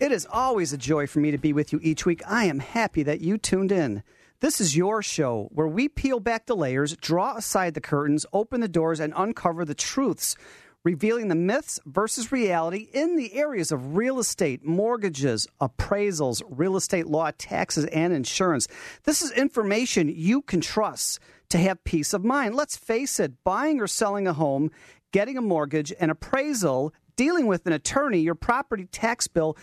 It is always a joy for me to be with you each week. I am happy that you tuned in. This is your show where we peel back the layers, draw aside the curtains, open the doors, and uncover the truths, revealing the myths versus reality in the areas of real estate, mortgages, appraisals, real estate law, taxes, and insurance. This is information you can trust to have peace of mind. Let's face it, buying or selling a home, getting a mortgage, an appraisal, dealing with an attorney, your property tax bill,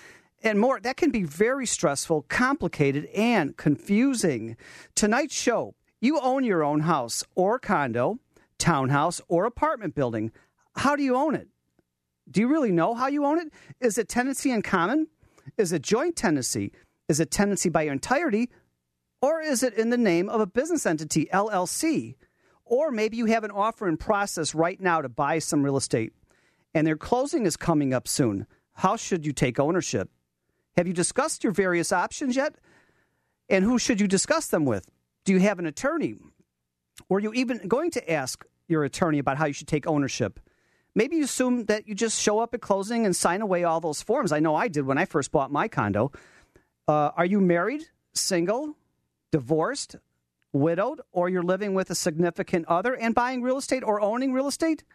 and more. That can be very stressful, complicated, and confusing. Tonight's show you own your own house or condo, townhouse, or apartment building. How do you own it? Do you really know how you own it? Is it tenancy in common? Is it joint tenancy? Is it tenancy by entirety? Or is it in the name of a business entity, LLC? Or maybe you have an offer in process right now to buy some real estate and their closing is coming up soon. How should you take ownership? Have you discussed your various options yet? And who should you discuss them with? Do you have an attorney? Were you even going to ask your attorney about how you should take ownership? Maybe you assume that you just show up at closing and sign away all those forms. I know I did when I first bought my condo. Uh, are you married, single, divorced, widowed, or you're living with a significant other and buying real estate or owning real estate?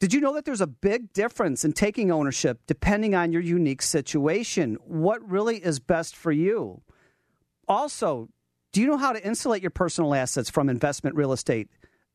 Did you know that there's a big difference in taking ownership depending on your unique situation? What really is best for you? Also, do you know how to insulate your personal assets from investment real estate?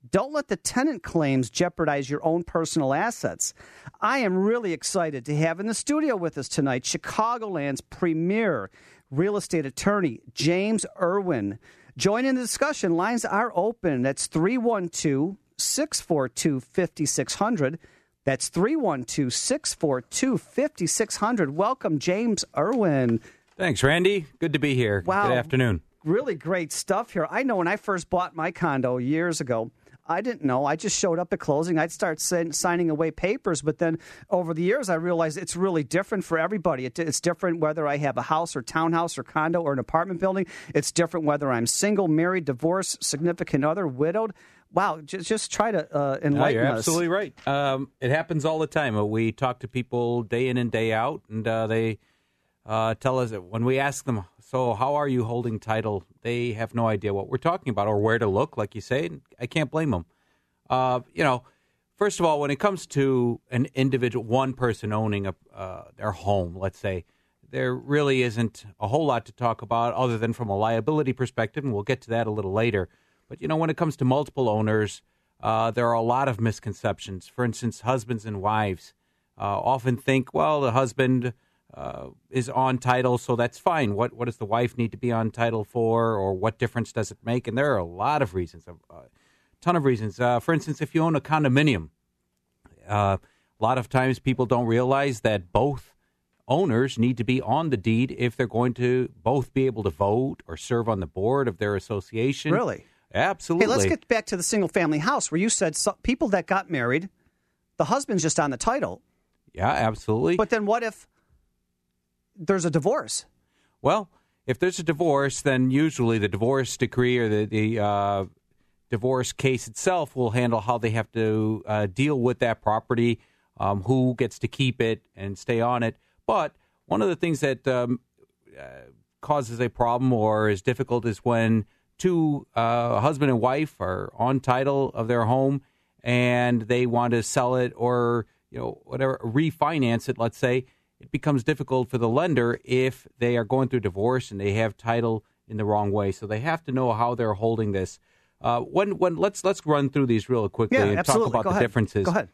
Don't let the tenant claims jeopardize your own personal assets. I am really excited to have in the studio with us tonight Chicagoland's premier real estate attorney, James Irwin. Join in the discussion. Lines are open. That's 312 642 5600. That's 312 642 5600. Welcome, James Irwin. Thanks, Randy. Good to be here. Wow. Good afternoon. Really great stuff here. I know when I first bought my condo years ago, I didn't know. I just showed up at closing. I'd start signing away papers, but then over the years, I realized it's really different for everybody. It, it's different whether I have a house or townhouse or condo or an apartment building. It's different whether I'm single, married, divorced, significant other, widowed wow, just, just try to uh, enlighten no, you're us. absolutely right. Um, it happens all the time. We talk to people day in and day out, and uh, they uh, tell us that when we ask them, "So, how are you holding title?" They have no idea what we're talking about or where to look. Like you say, I can't blame them. Uh, you know, first of all, when it comes to an individual, one person owning a, uh, their home, let's say. There really isn't a whole lot to talk about other than from a liability perspective, and we'll get to that a little later. But you know, when it comes to multiple owners, uh, there are a lot of misconceptions. For instance, husbands and wives uh, often think, well, the husband uh, is on title, so that's fine. What what does the wife need to be on title for, or what difference does it make? And there are a lot of reasons, a ton of reasons. Uh, for instance, if you own a condominium, uh, a lot of times people don't realize that both owners need to be on the deed if they're going to both be able to vote or serve on the board of their association. Really? Absolutely. Hey, let's get back to the single family house where you said so, people that got married, the husband's just on the title. Yeah, absolutely. But then what if there's a divorce? Well, if there's a divorce, then usually the divorce decree or the, the uh, divorce case itself will handle how they have to uh, deal with that property, um, who gets to keep it and stay on it. But one of the things that um, uh, causes a problem or is difficult is when two uh, husband and wife are on title of their home and they want to sell it or you know whatever refinance it let's say it becomes difficult for the lender if they are going through divorce and they have title in the wrong way so they have to know how they're holding this uh, when when let's let's run through these real quickly yeah, and absolutely. talk about Go the ahead. differences Go ahead.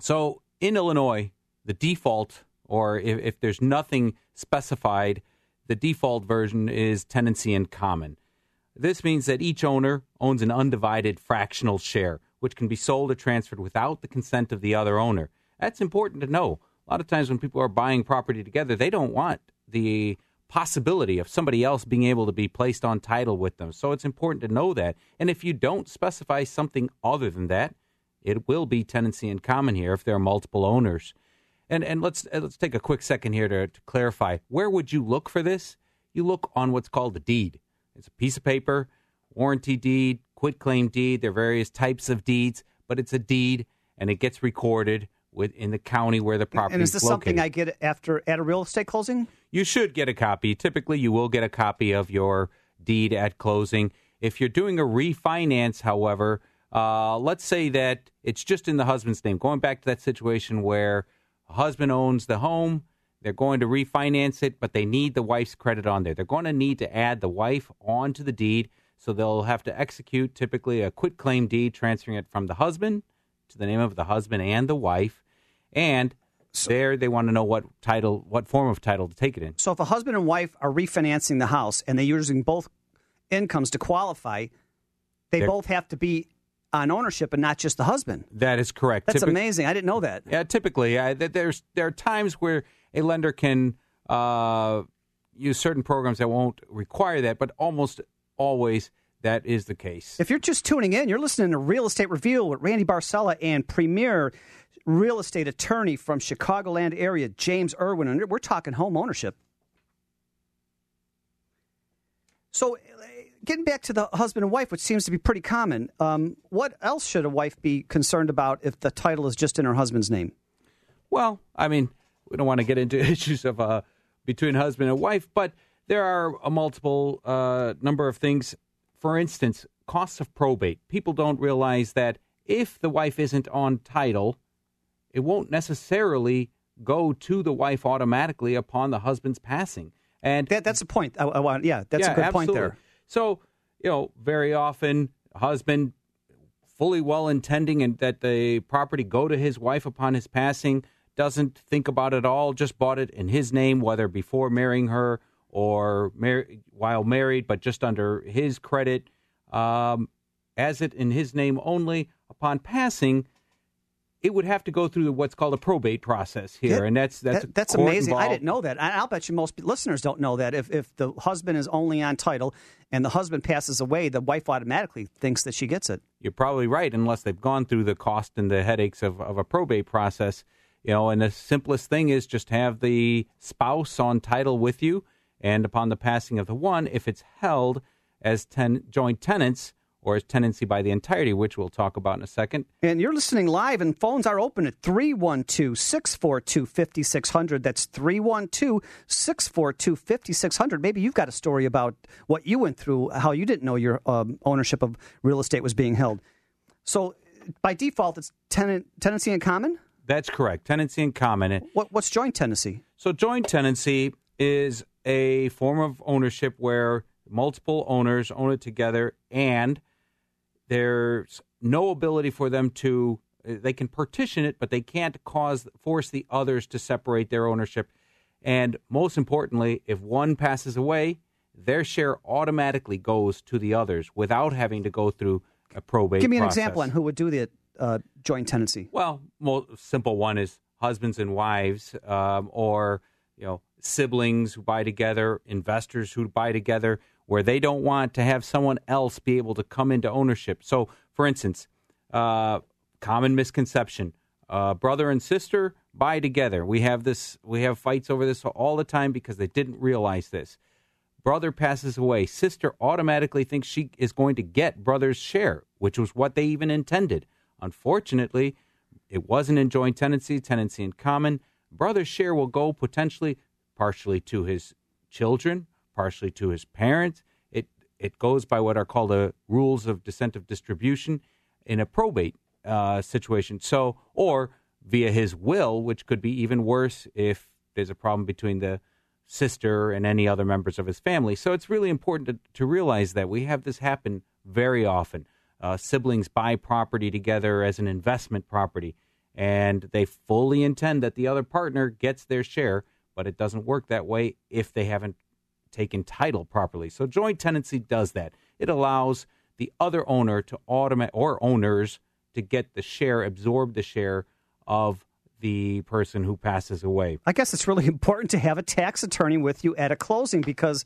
so in Illinois the default or if, if there's nothing specified the default version is tenancy in common this means that each owner owns an undivided fractional share, which can be sold or transferred without the consent of the other owner. That's important to know. A lot of times when people are buying property together, they don't want the possibility of somebody else being able to be placed on title with them. So it's important to know that. And if you don't specify something other than that, it will be tenancy in common here if there are multiple owners. And and let's uh, let's take a quick second here to, to clarify. Where would you look for this? You look on what's called a deed. It's a piece of paper, warranty deed, quit claim deed. There are various types of deeds, but it's a deed and it gets recorded within the county where the property is. And is this something I get after at a real estate closing? You should get a copy. Typically, you will get a copy of your deed at closing. If you're doing a refinance, however, uh, let's say that it's just in the husband's name. Going back to that situation where a husband owns the home, they're going to refinance it, but they need the wife's credit on there. They're going to need to add the wife onto the deed, so they'll have to execute typically a quit claim deed, transferring it from the husband to the name of the husband and the wife, and so, there they want to know what title, what form of title to take it in. So if a husband and wife are refinancing the house and they're using both incomes to qualify, they They're- both have to be on ownership and not just the husband. That is correct. That's Typic- amazing. I didn't know that. Yeah, typically, th- there's there are times where a lender can uh, use certain programs that won't require that, but almost always that is the case. If you're just tuning in, you're listening to Real Estate Reveal with Randy Barcella and premier real estate attorney from Chicagoland area, James Irwin, and we're talking home ownership. So, getting back to the husband and wife, which seems to be pretty common, um, what else should a wife be concerned about if the title is just in her husband's name? Well, I mean, we don't want to get into issues of uh, between husband and wife, but there are a multiple uh, number of things. For instance, costs of probate. People don't realize that if the wife isn't on title, it won't necessarily go to the wife automatically upon the husband's passing. And That, that's a point. I, I want, yeah, that's a good point there. So, you know, very often, husband fully well intending and that the property go to his wife upon his passing doesn't think about it all just bought it in his name whether before marrying her or mar- while married but just under his credit um, as it in his name only upon passing it would have to go through what's called a probate process here and that's that's That- that's amazing. I didn't know that. I- I'll bet you most listeners don't know that. If if the husband is only on title and the husband passes away, the wife automatically thinks that she gets it. You're probably right, unless they've gone through the cost and the headaches of, of a probate process. You know, and the simplest thing is just have the spouse on title with you, and upon the passing of the one, if it's held as ten, joint tenants or as tenancy by the entirety, which we'll talk about in a second. And you're listening live, and phones are open at 312 642 5600. That's 312 642 5600. Maybe you've got a story about what you went through, how you didn't know your um, ownership of real estate was being held. So, by default, it's tenant, tenancy in common? That's correct, tenancy in common. What, what's joint tenancy? So, joint tenancy is a form of ownership where multiple owners own it together, and there's no ability for them to. They can partition it, but they can't cause force the others to separate their ownership. And most importantly, if one passes away, their share automatically goes to the others without having to go through a probate. Give me an process. example on who would do the uh, joint tenancy. Well, most simple one is husbands and wives, um, or you know siblings who buy together, investors who buy together, where they don't want to have someone else be able to come into ownership. So, for instance, uh, common misconception: uh, brother and sister buy together. We have this. We have fights over this all the time because they didn't realize this. Brother passes away, sister automatically thinks she is going to get brother's share, which was what they even intended. Unfortunately, it wasn't in joint tenancy, tenancy in common. Brother's share will go potentially partially to his children, partially to his parents. It it goes by what are called the rules of descent of distribution in a probate uh, situation. So, or via his will, which could be even worse if there's a problem between the sister and any other members of his family. So it's really important to, to realize that we have this happen very often. Uh, siblings buy property together as an investment property, and they fully intend that the other partner gets their share, but it doesn't work that way if they haven't taken title properly. So joint tenancy does that. It allows the other owner to automate or owners to get the share, absorb the share of the person who passes away. I guess it's really important to have a tax attorney with you at a closing because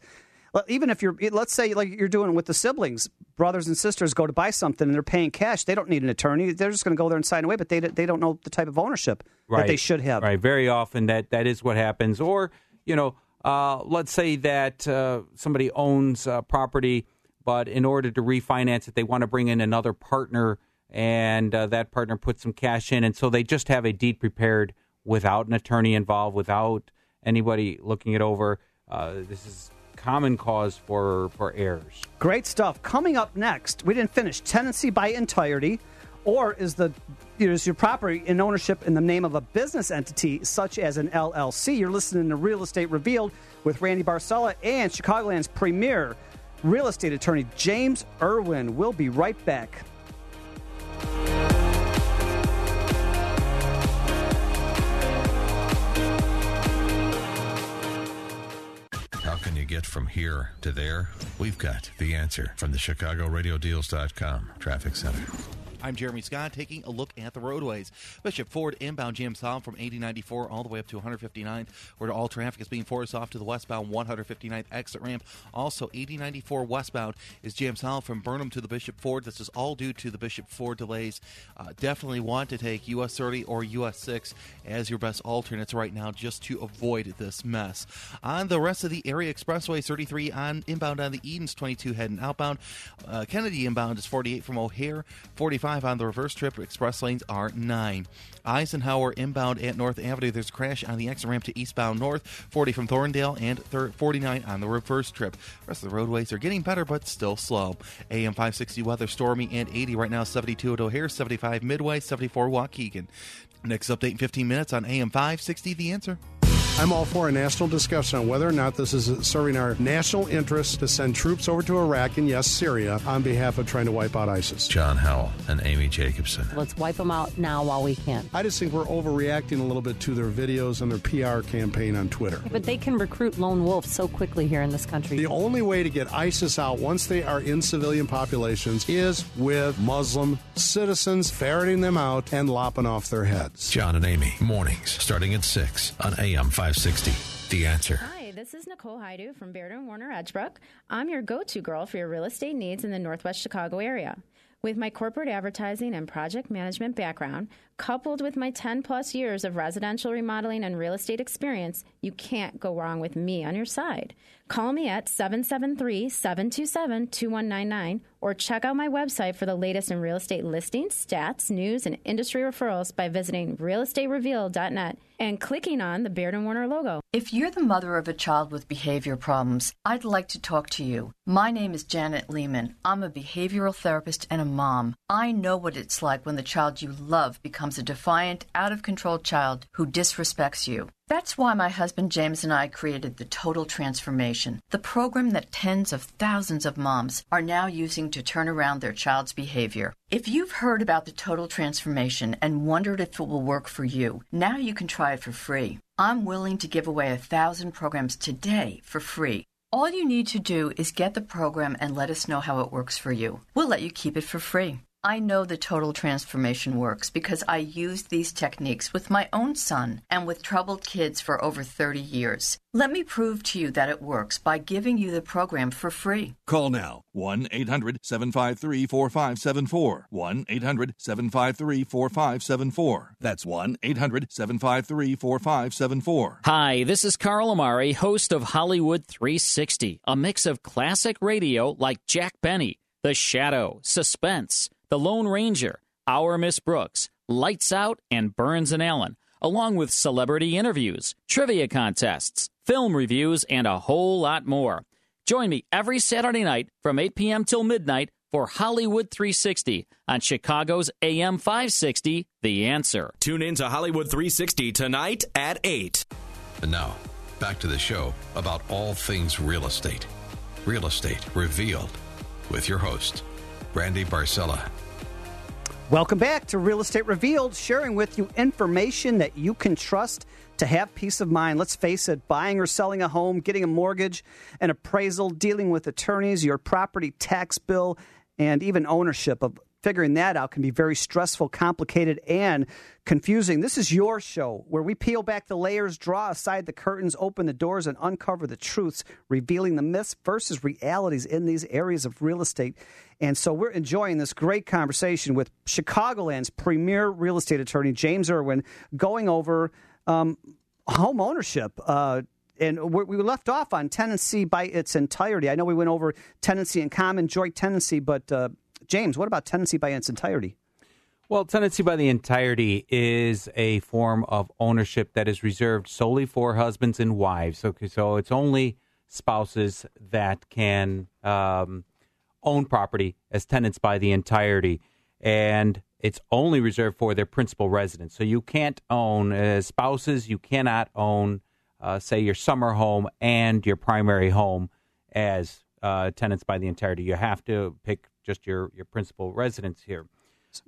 even if you're, let's say, like you're doing with the siblings, brothers and sisters go to buy something and they're paying cash. They don't need an attorney. They're just going to go there and sign away, but they they don't know the type of ownership right. that they should have. Right. Very often that that is what happens. Or you know, uh, let's say that uh, somebody owns uh, property, but in order to refinance it, they want to bring in another partner, and uh, that partner puts some cash in, and so they just have a deed prepared without an attorney involved, without anybody looking it over. Uh, this is common cause for, for errors. Great stuff. Coming up next, we didn't finish tenancy by entirety, or is the is your property in ownership in the name of a business entity such as an LLC? You're listening to Real Estate Revealed with Randy Barcella and Chicagoland's premier real estate attorney James Irwin. We'll be right back. Get from here to there? We've got the answer from the ChicagoRadioDeals.com Traffic Center. I'm Jeremy Scott taking a look at the roadways. Bishop Ford inbound jam solved from 8094 all the way up to 159th, where all traffic is being forced off to the westbound 159th exit ramp. Also, 8094 westbound is jam solved from Burnham to the Bishop Ford. This is all due to the Bishop Ford delays. Uh, definitely want to take US 30 or US 6 as your best alternates right now just to avoid this mess. On the rest of the area expressway, 33 on inbound on the Edens, 22 heading outbound. Uh, Kennedy inbound is 48 from O'Hare, 45 5 on the reverse trip. Express lanes are 9. Eisenhower inbound at North Avenue. There's a crash on the exit ramp to eastbound north. 40 from Thorndale and 49 on the reverse trip. The rest of the roadways are getting better, but still slow. AM 560 weather stormy and 80 right now. 72 at O'Hare, 75 Midway, 74 Waukegan. Next update in 15 minutes on AM 560. The answer. I'm all for a national discussion on whether or not this is serving our national interest to send troops over to Iraq and, yes, Syria on behalf of trying to wipe out ISIS. John Howell and Amy Jacobson. Let's wipe them out now while we can. I just think we're overreacting a little bit to their videos and their PR campaign on Twitter. But they can recruit lone wolves so quickly here in this country. The only way to get ISIS out once they are in civilian populations is with Muslim citizens ferreting them out and lopping off their heads. John and Amy, mornings starting at 6 on AM 560. The answer. Hi, this is Nicole Haidu from Baird and Warner Edgebrook. I'm your go-to girl for your real estate needs in the Northwest Chicago area. With my corporate advertising and project management background, coupled with my 10 plus years of residential remodeling and real estate experience, you can't go wrong with me on your side. Call me at 773 727 2199 or check out my website for the latest in real estate listings, stats, news, and industry referrals by visiting realestatereveal.net and clicking on the Baird and Warner logo. If you're the mother of a child with behavior problems, I'd like to talk to you. My name is Janet Lehman. I'm a behavioral therapist and a mom. I know what it's like when the child you love becomes a defiant, out of control child who disrespects you. That's why my husband James and I created the Total Transformation, the program that tens of thousands of moms are now using to turn around their child's behavior. If you've heard about the Total Transformation and wondered if it will work for you, now you can try it for free. I'm willing to give away a thousand programs today for free. All you need to do is get the program and let us know how it works for you. We'll let you keep it for free. I know the total transformation works because I used these techniques with my own son and with troubled kids for over 30 years. Let me prove to you that it works by giving you the program for free. Call now 1 800 753 4574. 1 800 753 4574. That's 1 800 753 4574. Hi, this is Carl Amari, host of Hollywood 360, a mix of classic radio like Jack Benny, The Shadow, Suspense the Lone Ranger, Our Miss Brooks, Lights Out, and Burns and Allen, along with celebrity interviews, trivia contests, film reviews, and a whole lot more. Join me every Saturday night from 8 p.m. till midnight for Hollywood 360 on Chicago's AM 560, The Answer. Tune in to Hollywood 360 tonight at 8. And now, back to the show about all things real estate. Real Estate Revealed with your host, Randy Barcella. Welcome back to Real Estate Revealed, sharing with you information that you can trust to have peace of mind. Let's face it, buying or selling a home, getting a mortgage, an appraisal, dealing with attorneys, your property tax bill, and even ownership of figuring that out can be very stressful, complicated, and confusing. This is your show where we peel back the layers, draw aside the curtains, open the doors, and uncover the truths, revealing the myths versus realities in these areas of real estate. And so we're enjoying this great conversation with Chicagoland's premier real estate attorney, James Irwin, going over um, home ownership. Uh, and we left off on tenancy by its entirety. I know we went over tenancy in common, joint tenancy, but uh, James, what about tenancy by its entirety? Well, tenancy by the entirety is a form of ownership that is reserved solely for husbands and wives. Okay, so it's only spouses that can um, own property as tenants by the entirety, and it's only reserved for their principal residence. So you can't own as spouses. You cannot own, uh, say, your summer home and your primary home as uh, tenants by the entirety. You have to pick just your your principal residence here.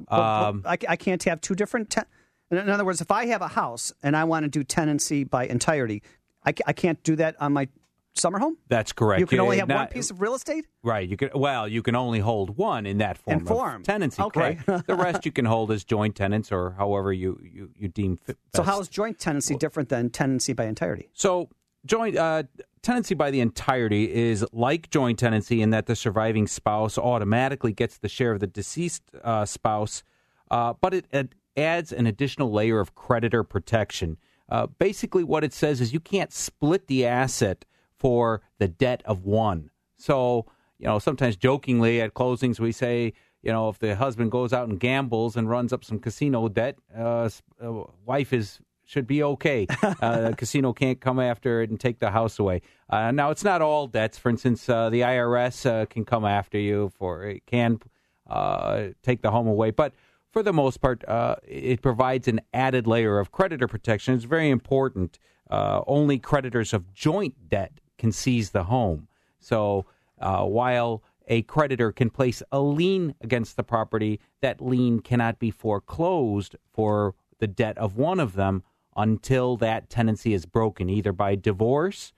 Um, I, I, can't have two different. Ten- in other words, if I have a house and I want to do tenancy by entirety, I, I can't do that on my summer home. That's correct. You can only have Not, one piece of real estate. Right. You can. Well, you can only hold one in that form. In form. tenancy. Okay. the rest you can hold as joint tenants or however you you, you deem fit. So how is joint tenancy different than tenancy by entirety? So joint uh, tenancy by the entirety is like joint tenancy in that the surviving spouse automatically gets the share of the deceased uh, spouse, uh, but it, it, adds an additional layer of creditor protection. Uh, basically, what it says is you can't split the asset for the debt of one. So, you know, sometimes jokingly at closings we say, you know, if the husband goes out and gambles and runs up some casino debt, uh, uh, wife is should be okay. Uh, the casino can't come after it and take the house away. Uh, now, it's not all debts. For instance, uh, the IRS uh, can come after you for it can uh, take the home away, but for the most part, uh, it provides an added layer of creditor protection. It's very important. only creditors of joint debt can seize the home. So while a creditor can place a lien against the property, that lien cannot be foreclosed for the debt of one of them until that tenancy is broken, either by divorce,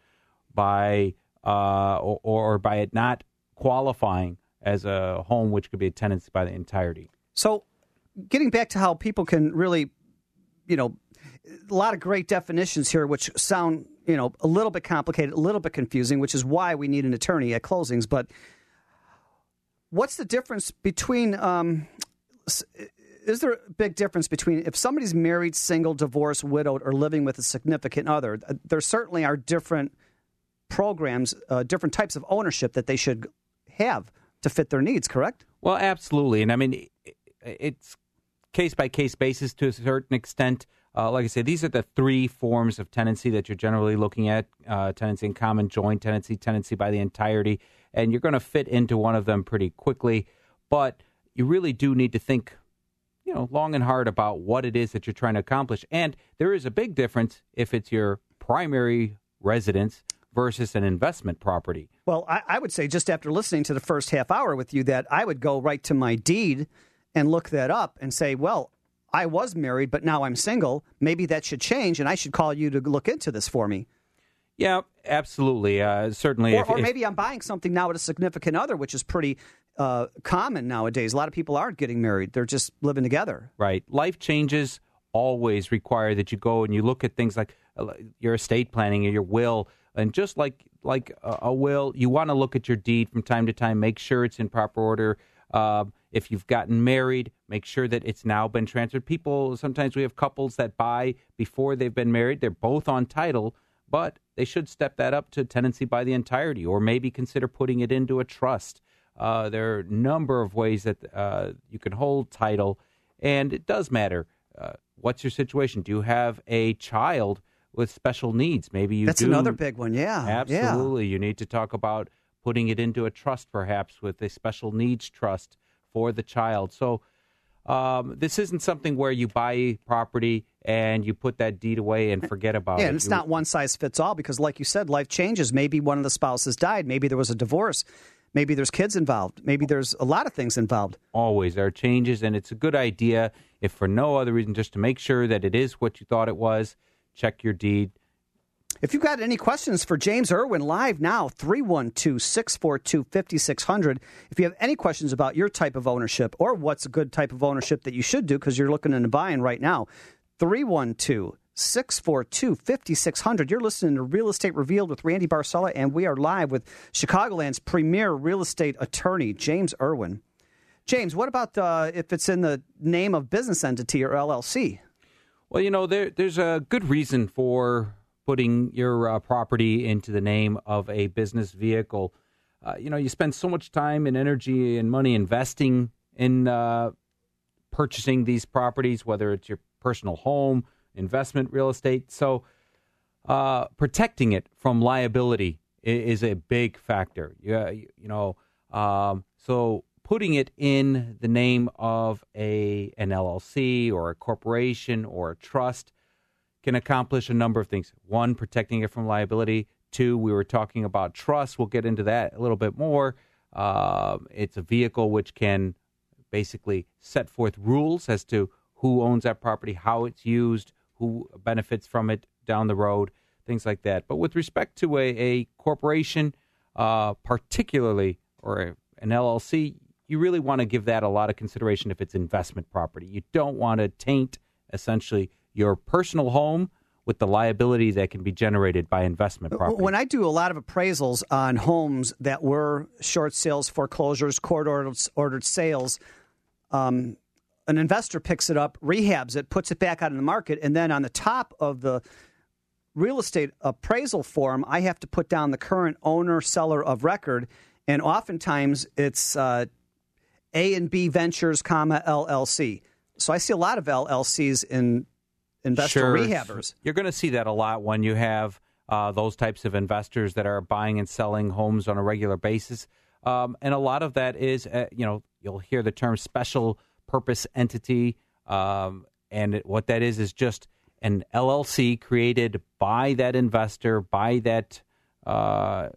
by uh, or, or by it not qualifying as a home, which could be a tenancy by the entirety. So, getting back to how people can really, you know, a lot of great definitions here, which sound, you know, a little bit complicated, a little bit confusing, which is why we need an attorney at closings. But what's the difference between um, is there a big difference between if somebody's married, single, divorced, widowed, or living with a significant other? Uh, there certainly are different programs, uh, different types of ownership that they should have to fit their needs. Correct? Well, absolutely, and I mean it's case by case basis to a certain extent. Uh, like I say, these are the three forms of tenancy that you're generally looking at: uh, tenancy in common, joint tenancy, tenancy by the entirety, and you're going to fit into one of them pretty quickly. But you really do need to think you know, long and hard about what it is that you're trying to accomplish. And there is a big difference if it's your primary residence versus an investment property. Well, I, I, would say just after listening to the first half hour with you that I would go right to my deed and look that up and say, well, I was married, but now I'm single. Maybe that should change, and I should call you to look into this for me. Yeah, absolutely. Uh, certainly. Or, if, or maybe if, I'm buying something now with a significant other, which is pretty uh, common nowadays. A lot of people aren't getting married; they're just living together. Right. Life changes always require that you go and you look at things like uh, your estate planning or your will, and just like like a, a will, you want to look at your deed from time to time, make sure it's in proper order. Uh, if you've gotten married, make sure that it's now been transferred. People sometimes we have couples that buy before they've been married; they're both on title, but they should step that up to tenancy by the entirety, or maybe consider putting it into a trust. Uh, there are a number of ways that uh, you can hold title, and it does matter. Uh, what's your situation? Do you have a child with special needs? Maybe you That's do. another big one, yeah. Absolutely. Yeah. You need to talk about putting it into a trust, perhaps, with a special needs trust for the child. So, um, this isn't something where you buy property and you put that deed away and forget about yeah, it. And it's you, not one size fits all because, like you said, life changes. Maybe one of the spouses died. Maybe there was a divorce. Maybe there's kids involved. Maybe there's a lot of things involved. Always. There are changes, and it's a good idea, if for no other reason, just to make sure that it is what you thought it was. Check your deed. If you've got any questions for James Irwin live now, 312 642 5600. If you have any questions about your type of ownership or what's a good type of ownership that you should do because you're looking into buying right now, 312 642 5600. You're listening to Real Estate Revealed with Randy Barcella, and we are live with Chicagoland's premier real estate attorney, James Irwin. James, what about uh, if it's in the name of business entity or LLC? Well, you know, there, there's a good reason for putting your uh, property into the name of a business vehicle. Uh, you know, you spend so much time and energy and money investing in uh, purchasing these properties, whether it's your personal home, investment real estate. So, uh, protecting it from liability is, a big factor. Yeah, you know, um, so putting it in the name of a an LLC or a corporation or a trust can accomplish a number of things. One, protecting it from liability. Two, we were talking about trust. We'll get into that a little bit more. Uh, it's a vehicle which can basically set forth rules as to who owns that property, how it's used, who benefits from it down the road, things like that. But with respect to a, a corporation, uh, particularly, or a, an LLC, you really want to give that a lot of consideration if it's investment property. You don't want to taint essentially your personal home with the liability that can be generated by investment property. When I do a lot of appraisals on homes that were short sales, foreclosures, court ordered, sales, um, an investor picks it up, rehabs it, puts it back out in the market, and then on the top of the real estate appraisal form, I have to put down the current owner seller of record, and oftentimes it's uh, A and B Ventures, comma LLC. So I see a lot of LLCs in investor sure. rehabbers. You're going to see that a lot when you have uh, those types of investors that are buying and selling homes on a regular basis. Um, and a lot of that is, uh, you know, you'll hear the term special purpose entity. Um, and it, what that is is just an LLC created by that investor, by that uh,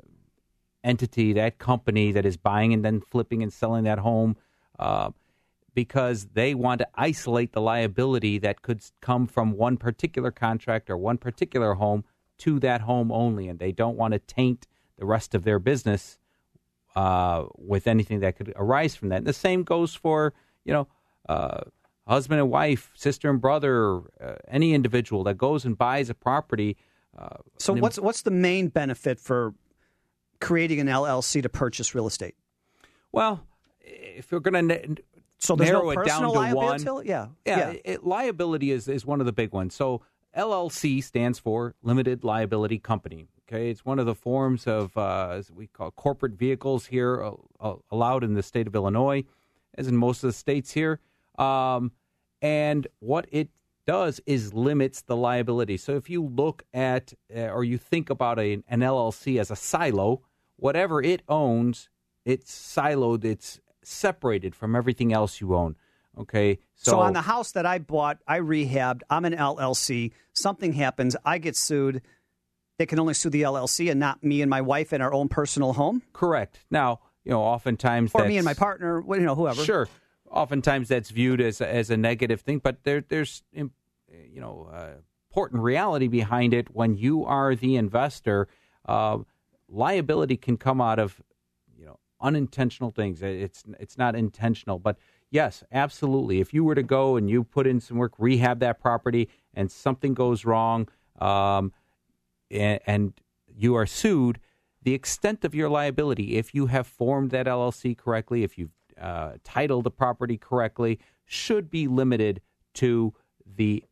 entity, that company that is buying and then flipping and selling that home. Because they want to isolate the liability that could come from one particular contract or one particular home to that home only, and they don't want to taint the rest of their business uh, with anything that could arise from that. And the same goes for you know uh, husband and wife, sister and brother, uh, any individual that goes and buys a property. Uh, so what's what's the main benefit for creating an LLC to purchase real estate? Well, if you're going to so there's narrow no it down to liability? one. Yeah, yeah. yeah. It, liability is is one of the big ones. So LLC stands for Limited Liability Company. Okay, it's one of the forms of uh, as we call corporate vehicles here uh, uh, allowed in the state of Illinois, as in most of the states here. Um, and what it does is limits the liability. So if you look at uh, or you think about a, an LLC as a silo, whatever it owns, it's siloed. It's separated from everything else you own. Okay. So, so on the house that I bought, I rehabbed, I'm an LLC. Something happens, I get sued. They can only sue the LLC and not me and my wife in our own personal home? Correct. Now, you know, oftentimes Or me and my partner, you know, whoever. Sure. Oftentimes that's viewed as a, as a negative thing, but there, there's, you know, uh, important reality behind it. When you are the investor, uh, liability can come out of unintentional things. It's it's not intentional, but yes, absolutely. If you were to go and you put in some work, rehab that property, and something goes wrong, um, and, and you are sued, the extent of your liability, if you have formed that LLC correctly, if you've uh, titled the property correctly, should be limited to the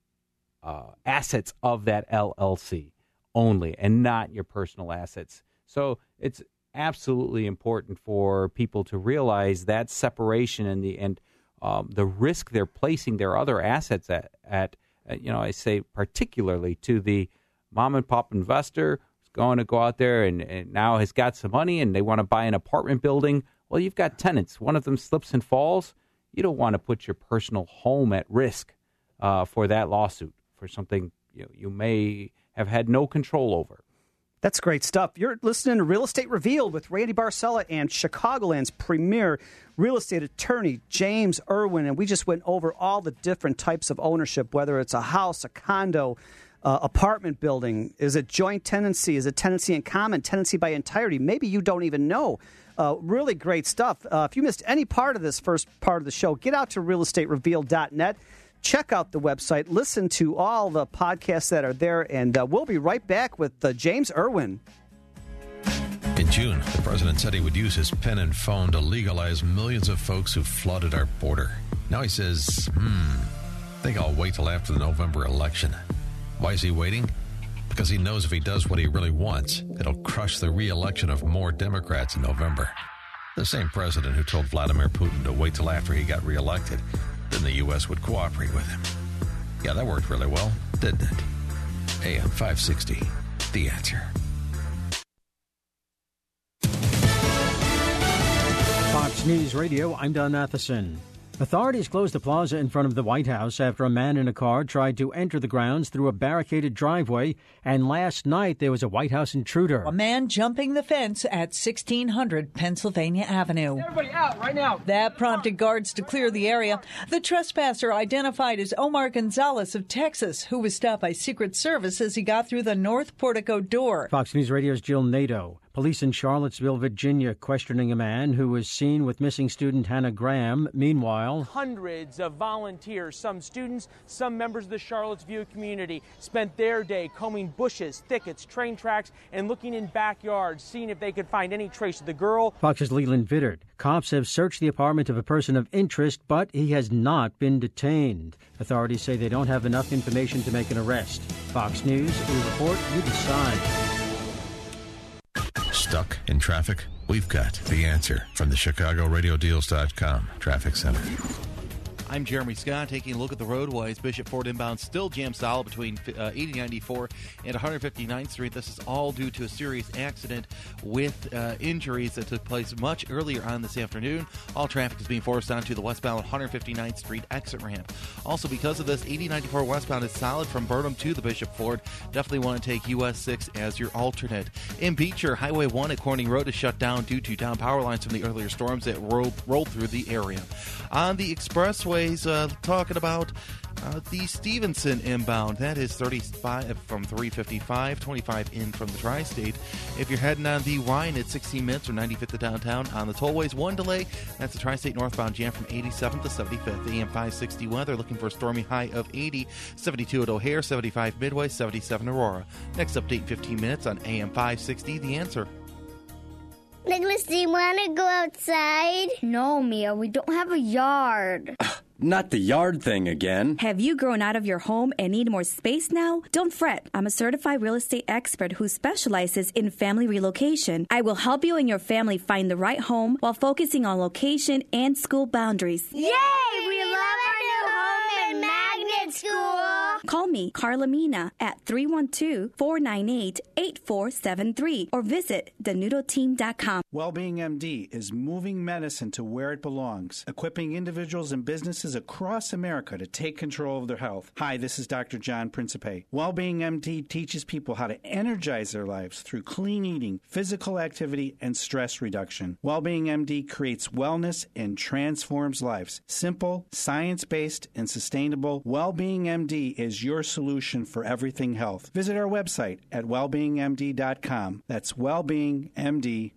uh, assets of that LLC only, and not your personal assets. So it's absolutely important for people to realize that separation and the and um, the risk they're placing their other assets at, at uh, you know I say particularly to the mom and pop investor who's going to go out there and, and now has got some money and they want to buy an apartment building. Well, you've got tenants. One of them slips and falls. You don't want to put your personal home at risk uh, for that lawsuit for something you, know, you may have had no control over. That's great stuff. You're listening to Real Estate Revealed with Randy Barcella and Chicagoland's premier real estate attorney, James Irwin. And we just went over all the different types of ownership, whether it's a house, a condo, uh, apartment building? Is it joint tenancy? Is it tenancy in common? Tenancy by entirety? Maybe you don't even know. Uh, really great stuff. Uh, if you missed any part of this first part of the show, get out to realestatereveal.net. Check out the website. Listen to all the podcasts that are there, and uh, we'll be right back with uh, James Irwin. In June, the president said he would use his pen and phone to legalize millions of folks who flooded our border. Now he says, hmm, I think I'll wait till after the November election. Why is he waiting? Because he knows if he does what he really wants, it'll crush the re election of more Democrats in November. The same president who told Vladimir Putin to wait till after he got reelected, then the U.S. would cooperate with him. Yeah, that worked really well, didn't it? AM 560, The Answer. Fox News Radio, I'm Don Matheson. Authorities closed the plaza in front of the White House after a man in a car tried to enter the grounds through a barricaded driveway, and last night there was a White House intruder. A man jumping the fence at 1600 Pennsylvania Avenue. Everybody out right now. That prompted guards to clear the area. The trespasser identified as Omar Gonzalez of Texas, who was stopped by Secret Service as he got through the north portico door. Fox News Radio's Jill Nato. Police in Charlottesville, Virginia, questioning a man who was seen with missing student Hannah Graham. Meanwhile, hundreds of volunteers, some students, some members of the Charlottesville community, spent their day combing bushes, thickets, train tracks, and looking in backyards, seeing if they could find any trace of the girl. Fox's Leland Vittert. Cops have searched the apartment of a person of interest, but he has not been detained. Authorities say they don't have enough information to make an arrest. Fox News, we report, you decide. Stuck in traffic? We've got the answer from the ChicagoRadioDeals.com Traffic Center. I'm Jeremy Scott taking a look at the roadways. Bishop Ford inbound still jammed solid between uh, 8094 and 159th Street. This is all due to a serious accident with uh, injuries that took place much earlier on this afternoon. All traffic is being forced onto the westbound 159th Street exit ramp. Also, because of this, 8094 westbound is solid from Burnham to the Bishop Ford. Definitely want to take US 6 as your alternate. In Beecher, Highway 1 at Corning Road is shut down due to down power lines from the earlier storms that rolled, rolled through the area. On the expressway, uh, talking about uh, the Stevenson inbound. That is 35 from 355, 25 in from the tri state. If you're heading on the Ryan at 16 minutes or 95th to downtown on the tollways, one delay. That's the tri state northbound jam from 87th to 75th. AM 560 weather looking for a stormy high of 80, 72 at O'Hare, 75 Midway, 77 Aurora. Next update 15 minutes on AM 560. The answer. Nicholas, do you want to go outside? No, Mia, we don't have a yard. Not the yard thing again. Have you grown out of your home and need more space now? Don't fret. I'm a certified real estate expert who specializes in family relocation. I will help you and your family find the right home while focusing on location and school boundaries. Yay! We love our new home in Magnet School. Call me, Carla Mina, at 312-498-8473 or visit thenudoteam.com. Wellbeing MD is moving medicine to where it belongs, equipping individuals and businesses across America to take control of their health. Hi, this is Dr. John Principe. Wellbeing MD teaches people how to energize their lives through clean eating, physical activity, and stress reduction. Wellbeing MD creates wellness and transforms lives. Simple, science based, and sustainable. Wellbeing MD is your solution for everything health. Visit our website at wellbeingmd.com. That's wellbeingmd.com.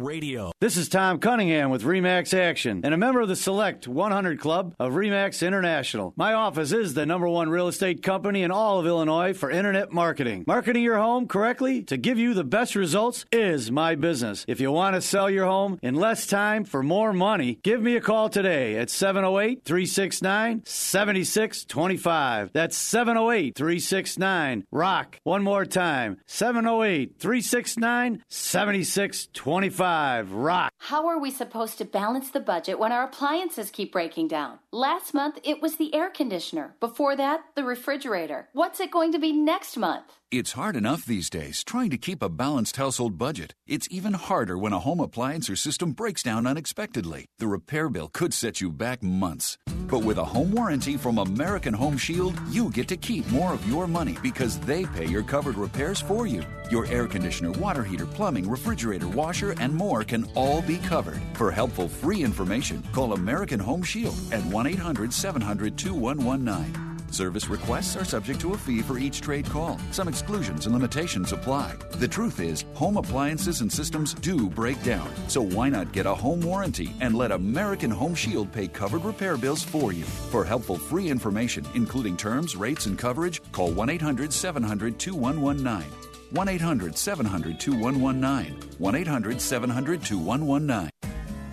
Radio. This is Tom Cunningham with Remax Action and a member of the Select 100 Club of Remax International. My office is the number one real estate company in all of Illinois for internet marketing. Marketing your home correctly to give you the best results is my business. If you want to sell your home in less time for more money, give me a call today at 708 369 7625. That's 708 369 Rock. One more time 708 369 7625. Rock. How are we supposed to balance the budget when our appliances keep breaking down? Last month, it was the air conditioner. Before that, the refrigerator. What's it going to be next month? It's hard enough these days trying to keep a balanced household budget. It's even harder when a home appliance or system breaks down unexpectedly. The repair bill could set you back months. But with a home warranty from American Home Shield, you get to keep more of your money because they pay your covered repairs for you. Your air conditioner, water heater, plumbing, refrigerator, washer, and more can all be covered. For helpful free information, call American Home Shield at 1 800 700 2119. Service requests are subject to a fee for each trade call. Some exclusions and limitations apply. The truth is, home appliances and systems do break down. So why not get a home warranty and let American Home Shield pay covered repair bills for you? For helpful free information, including terms, rates, and coverage, call 1 800 700 2119. 1 800 700 2119. 1 800 700 2119.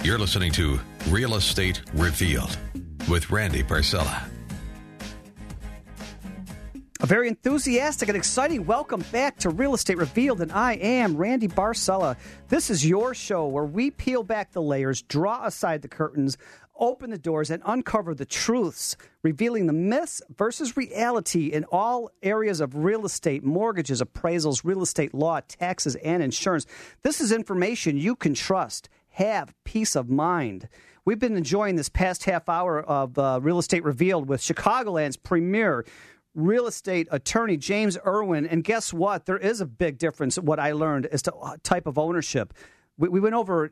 You're listening to Real Estate Revealed with Randy Barcella. A very enthusiastic and exciting welcome back to Real Estate Revealed, and I am Randy Barcella. This is your show where we peel back the layers, draw aside the curtains, open the doors, and uncover the truths, revealing the myths versus reality in all areas of real estate, mortgages, appraisals, real estate law, taxes, and insurance. This is information you can trust. Have peace of mind. We've been enjoying this past half hour of uh, Real Estate Revealed with Chicagoland's premier real estate attorney James Irwin. And guess what? There is a big difference. What I learned as to uh, type of ownership. We, we went over.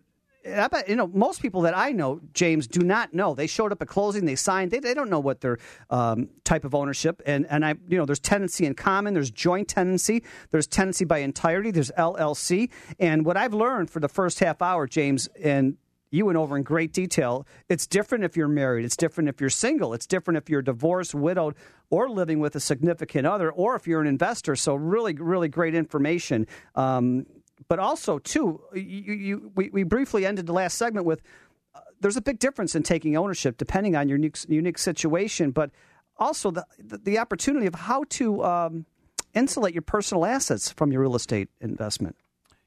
I bet you know most people that I know, James, do not know. They showed up at closing, they signed. They, they don't know what their um, type of ownership. And and I, you know, there's tenancy in common. There's joint tenancy. There's tenancy by entirety. There's LLC. And what I've learned for the first half hour, James, and you went over in great detail. It's different if you're married. It's different if you're single. It's different if you're divorced, widowed, or living with a significant other, or if you're an investor. So really, really great information. Um, but also, too, you, you, we, we briefly ended the last segment with uh, there's a big difference in taking ownership depending on your unique, unique situation, but also the, the, the opportunity of how to um, insulate your personal assets from your real estate investment.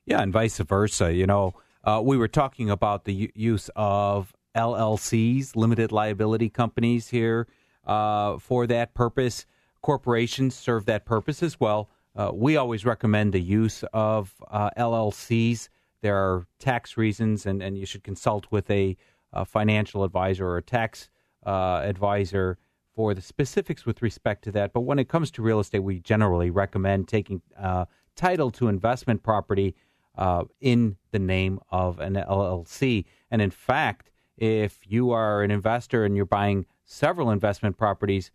Yeah, and vice versa. You know, uh, we were talking about the u- use of LLCs, limited liability companies here uh, for that purpose. Corporations serve that purpose as well. Uh, we always recommend the use of uh, LLCs. There are tax reasons, and, and you should consult with a, a financial advisor or a tax uh, advisor for the specifics with respect to that. But when it comes to real estate, we generally recommend taking uh, title to investment property uh, in the name of an LLC. And in fact, if you are an investor and you're buying several investment properties,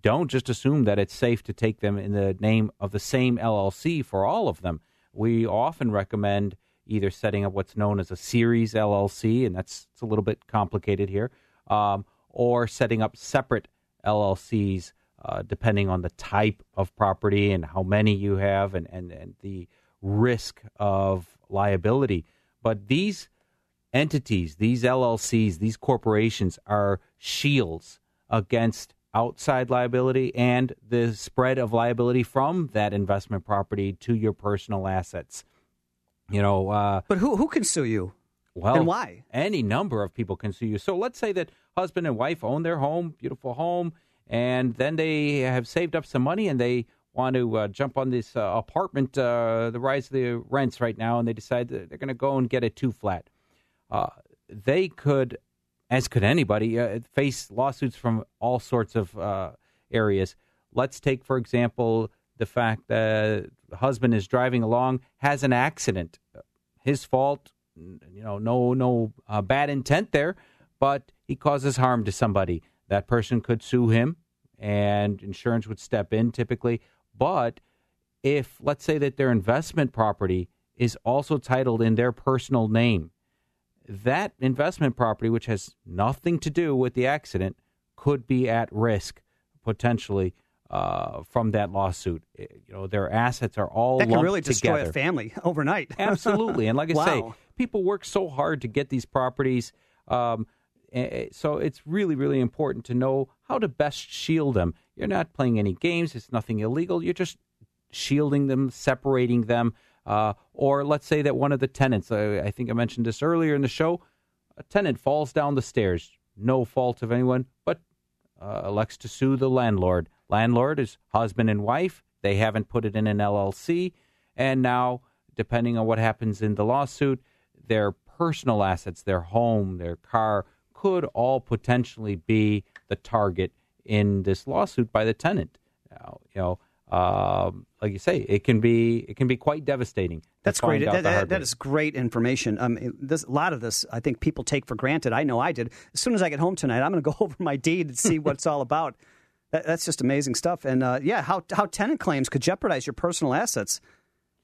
don't just assume that it's safe to take them in the name of the same LLC for all of them. We often recommend either setting up what's known as a series LLC, and that's it's a little bit complicated here, um, or setting up separate LLCs uh, depending on the type of property and how many you have and, and, and the risk of liability. But these entities, these LLCs, these corporations are shields against outside liability and the spread of liability from that investment property to your personal assets. You know, uh, but who who can sue you? Well, and why? Any number of people can sue you. So let's say that husband and wife own their home, beautiful home, and then they have saved up some money and they want to uh, jump on this uh, apartment, uh, the rise of the rents right now, and they decide they're going to go and get a two flat. Uh, they could, as could anybody, uh, face lawsuits from all sorts of uh, areas. Let's take, for example, the fact that the husband is driving along, has an accident, his fault. You know, no, no bad intent there, but he causes harm to somebody. That person could sue him, and insurance would step in typically but if, let's say, that their investment property is also titled in their personal name, that investment property, which has nothing to do with the accident, could be at risk potentially uh, from that lawsuit. Eh, you know, their assets are all that can really destroy together. a family overnight. Absolutely, and like I wow. say, people work so hard to get these properties. Um, so it's really, really important to know how to best shield them. You're not playing any games. It's nothing illegal. You're just shielding them, separating them Uh, or let's say that one of the tenants, uh, I think I mentioned this earlier in the show, a tenant falls down the stairs, no fault of anyone, but uh, elects to sue the landlord. Landlord is husband and wife. They haven't put it in an LLC. And now, depending on what happens in the lawsuit, their personal assets, their home, their car, could all potentially be the target in this lawsuit by the tenant. Now, you know, um, like you say, it can be it can be quite devastating. That's great. That, that, that is great information. Um, this, a lot of this, I think people take for granted. I know I did. As soon as I get home tonight, I'm going to go over my deed and see what it's all about. That, that's just amazing stuff. And uh, yeah, how how tenant claims could jeopardize your personal assets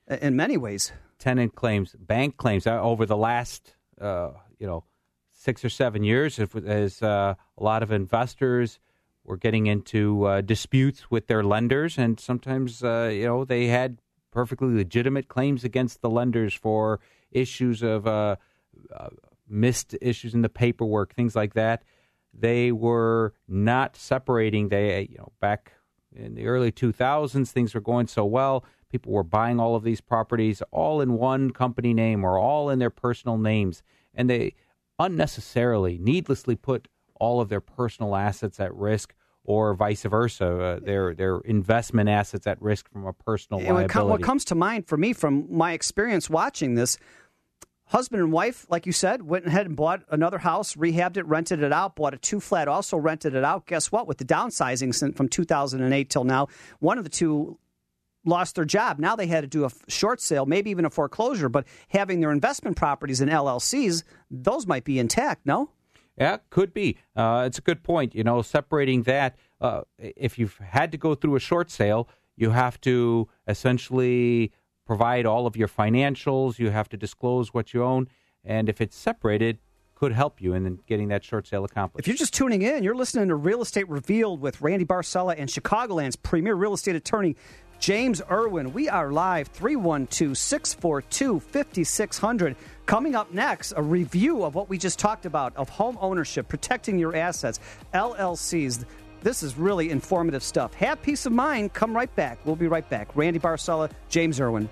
in many ways. Tenant claims, bank claims uh, over the last uh, you know six or seven years, as uh, a lot of investors were getting into uh, disputes with their lenders, and sometimes uh, you know they had perfectly legitimate claims against the lenders for issues of uh, uh, missed issues in the paperwork, things like that. They were not separating. They you know back in the early 2000s, things were going so well. People were buying all of these properties all in one company name or all in their personal names, and they unnecessarily, needlessly put all of their personal assets at risk or vice versa, uh, their their investment assets at risk from a personal and liability. What comes to mind for me from my experience watching this, husband and wife, like you said, went ahead and bought another house, rehabbed it, rented it out, bought a two flat, also rented it out. Guess what? With the downsizing from 2008 till now, one of the two lost their job. Now they had to do a short sale, maybe even a foreclosure, but having their investment properties in LLCs, those might be intact, no? Yeah, could be. Uh, it's a good point. You know, separating that. Uh, if you've had to go through a short sale, you have to essentially provide all of your financials. You have to disclose what you own, and if it's separated, could help you in getting that short sale accomplished. If you're just tuning in, you're listening to Real Estate Revealed with Randy Barcella and Chicagoland's premier real estate attorney, James Irwin. We are live 312 642 5600. Coming up next, a review of what we just talked about of home ownership, protecting your assets, LLCs. This is really informative stuff. Have peace of mind. Come right back. We'll be right back. Randy Barcella, James Irwin.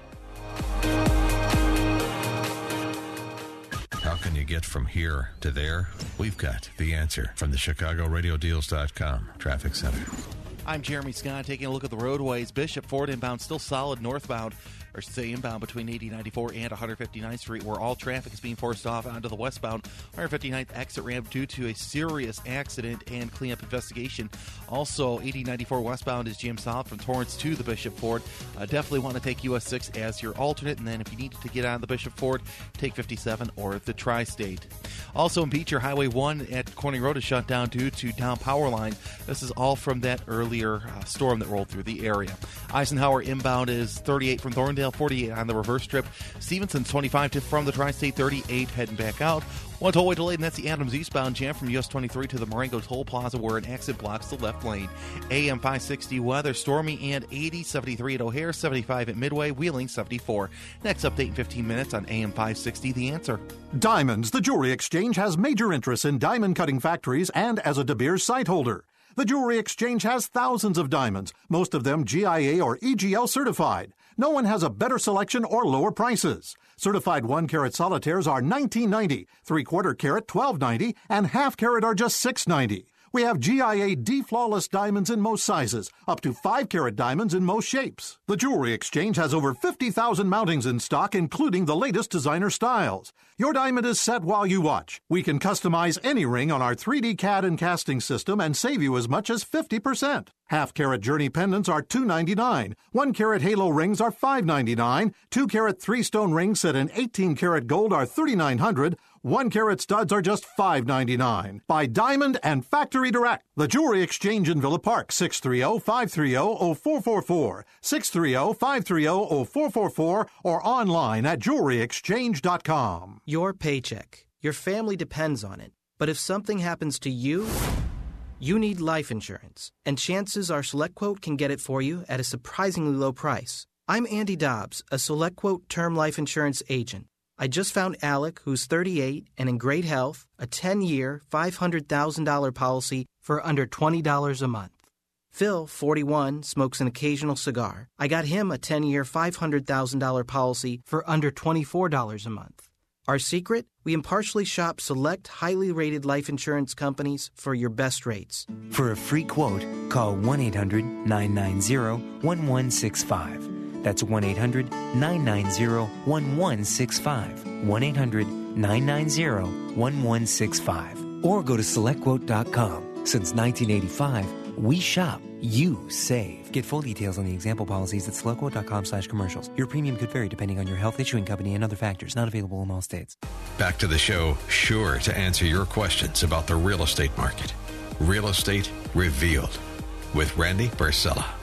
How can you get from here to there? We've got the answer from the ChicagoRadioDeals.com Traffic Center. I'm Jeremy Scott taking a look at the roadways. Bishop Ford inbound still solid northbound or say inbound between 8094 and 159th Street, where all traffic is being forced off onto the westbound 159th exit ramp due to a serious accident and cleanup investigation. Also, 8094 westbound is jammed solid from Torrance to the Bishop Ford. Uh, definitely want to take US 6 as your alternate, and then if you needed to get on the Bishop Ford, take 57 or the Tri State. Also in Beecher, Highway 1 at Corning Road is shut down due to down power line. This is all from that earlier uh, storm that rolled through the area. Eisenhower inbound is 38 from Thorndale. 48 on the reverse trip. Stevenson 25 to from the Tri State 38 heading back out. One tollway delayed, and that's the Addams eastbound jam from US 23 to the Marengo Toll Plaza, where an exit blocks the left lane. AM 560 weather stormy and 80, 73 at O'Hare, 75 at Midway, Wheeling 74. Next update in 15 minutes on AM 560. The answer. Diamonds, the Jewelry Exchange has major interests in diamond cutting factories and as a De Beers site holder. The Jewelry Exchange has thousands of diamonds, most of them GIA or EGL certified. No one has a better selection or lower prices. Certified 1 carat solitaires are $19.90, 3 quarter carat $12.90, and half carat are just $6.90. We have GIA D flawless diamonds in most sizes, up to 5 carat diamonds in most shapes. The Jewelry Exchange has over 50,000 mountings in stock, including the latest designer styles. Your diamond is set while you watch. We can customize any ring on our 3D CAD and casting system and save you as much as 50%. Half carat journey pendants are $2.99. 1 carat halo rings are $5.99. 2 carat 3 stone rings set in 18 karat gold are 3,900. One carat studs are just $5.99. By Diamond and Factory Direct. The Jewelry Exchange in Villa Park, 630-530-0444, 630-530-0444, or online at jewelryexchange.com. Your paycheck. Your family depends on it. But if something happens to you, you need life insurance. And chances are SelectQuote can get it for you at a surprisingly low price. I'm Andy Dobbs, a SelectQuote term life insurance agent. I just found Alec, who's 38 and in great health, a 10 year, $500,000 policy for under $20 a month. Phil, 41, smokes an occasional cigar. I got him a 10 year, $500,000 policy for under $24 a month. Our secret? We impartially shop select, highly rated life insurance companies for your best rates. For a free quote, call 1 800 990 1165. That's 1 800 990 1165. 1 800 990 1165. Or go to selectquote.com. Since 1985, we shop, you save. Get full details on the example policies at selectquote.com slash commercials. Your premium could vary depending on your health issuing company and other factors. Not available in all states. Back to the show, sure to answer your questions about the real estate market. Real Estate Revealed with Randy Barcella.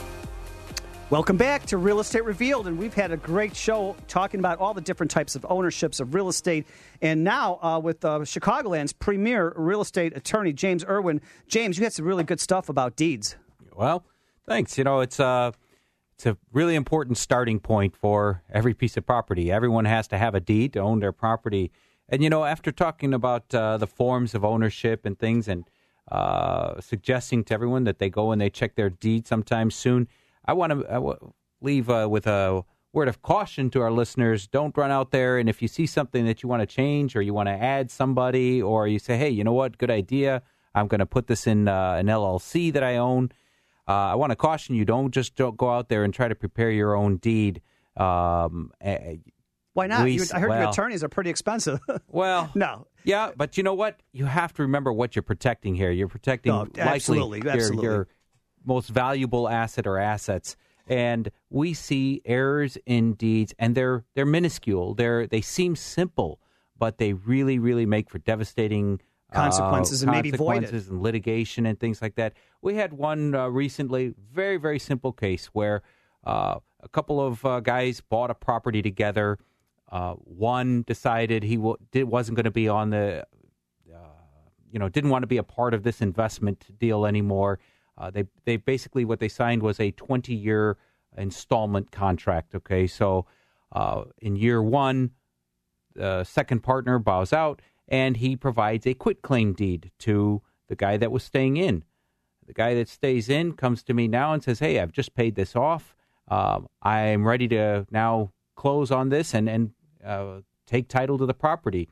Welcome back to Real Estate Revealed, and we've had a great show talking about all the different types of ownerships of real estate. And now, uh, with uh, Chicagoland's premier real estate attorney, James Irwin. James, you had some really good stuff about deeds. Well, thanks. You know, it's a it's a really important starting point for every piece of property. Everyone has to have a deed to own their property. And you know, after talking about uh, the forms of ownership and things, and uh, suggesting to everyone that they go and they check their deed sometime soon, I want to leave uh, with a word of caution to our listeners. Don't run out there and if you see something that you want to change or you want to add somebody, or you say, "Hey, you know what? Good idea. I'm going to put this in uh, an LLC that I own." Uh, I want to caution you: don't just don't go out there and try to prepare your own deed. Um, Why not? we- You, I heard your attorneys are pretty expensive. well, no. Yeah, but you know what? You have to remember what you're protecting here. You're protecting No, likely absolutely, your, absolutely. your most valuable asset or assets. And we see errors in deeds, and they're they're minuscule. They're they seem simple, but they really really make for devastating uh, Consequences and maybe void it. consequences and litigation and things like that. We had one uh, recently, very very simple case where uh, a couple of uh, guys bought a property together. Uh, one decided he w- did, wasn't going to be on the you know didn't want to be a part of this investment deal anymore. Uh, they they basically what they signed was a 20 year installment contract. Okay, so uh, in year one, the second partner bows out and he provides a quit claim deed to the guy that was staying in. The guy that stays in comes to me now and says, "Hey, I've just paid this off. Um, I'm ready to now close on this and and uh, take title to the property."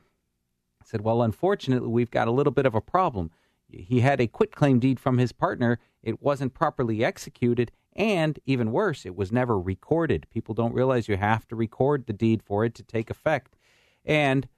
I said, Well, unfortunately, we've got a little bit of a problem. He had a quit claim deed from his partner. It wasn't properly executed. And even worse, it was never recorded. People don't realize you have to record the deed for it to take effect. And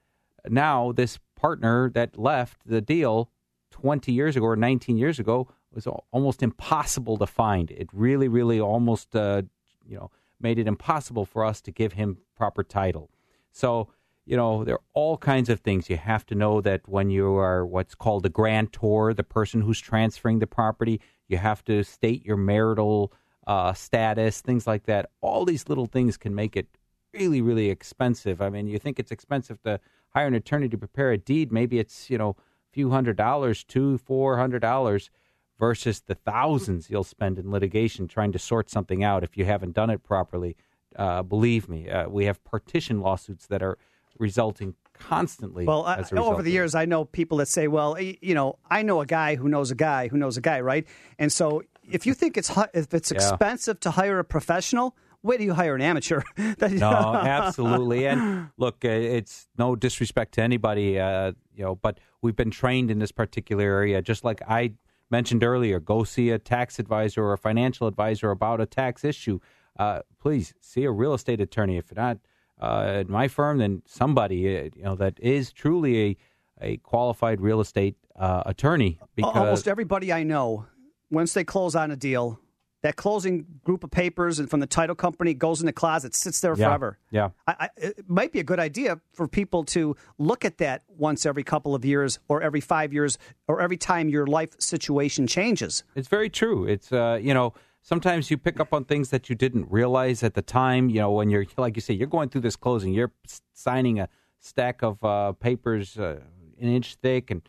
now, this partner that left the deal 20 years ago or 19 years ago was almost impossible to find. It really, really almost, uh, you know, made it impossible for us to give him proper title. So, you know, there are all kinds of things. You have to know that when you are what's called a grantor, the person who's transferring the property, you have to state your marital uh, status, things like that. All these little things can make it really, really expensive. I mean, you think it's expensive to hire an attorney to prepare a deed. Maybe it's, you know, a few hundred dollars, two, four hundred dollars versus the thousands you'll spend in litigation trying to sort something out if you haven't done it properly. Uh, believe me, uh, we have partition lawsuits that are resulting constantly. Well, I, as a over the years, I know people that say, "Well, you know, I know a guy who knows a guy who knows a guy, right?" And so, if you think it's if it's Yeah. expensive to hire a professional, wait do you hire an amateur. No, absolutely. And look, uh, it's no disrespect to anybody, uh, you know, but we've been trained in this particular area. Just like I mentioned earlier, go see a tax advisor or a financial advisor about a tax issue. Uh, please see a real estate attorney. If not uh, at my firm, than somebody uh, you know that is truly a a qualified real estate uh, attorney. Because Almost everybody I know, once they close on a deal, that closing group of papers and from the title company goes in the closet, sits there Yeah, forever. Yeah. I, I, it might be a good idea for people to look at that once every couple of years, or every five years, or every time your life situation changes. It's very true. It's uh, you know sometimes you pick up on things that you didn't realize at the time. You know when you're like you say you're going through this closing, you're signing a stack of uh, papers uh, an inch thick, and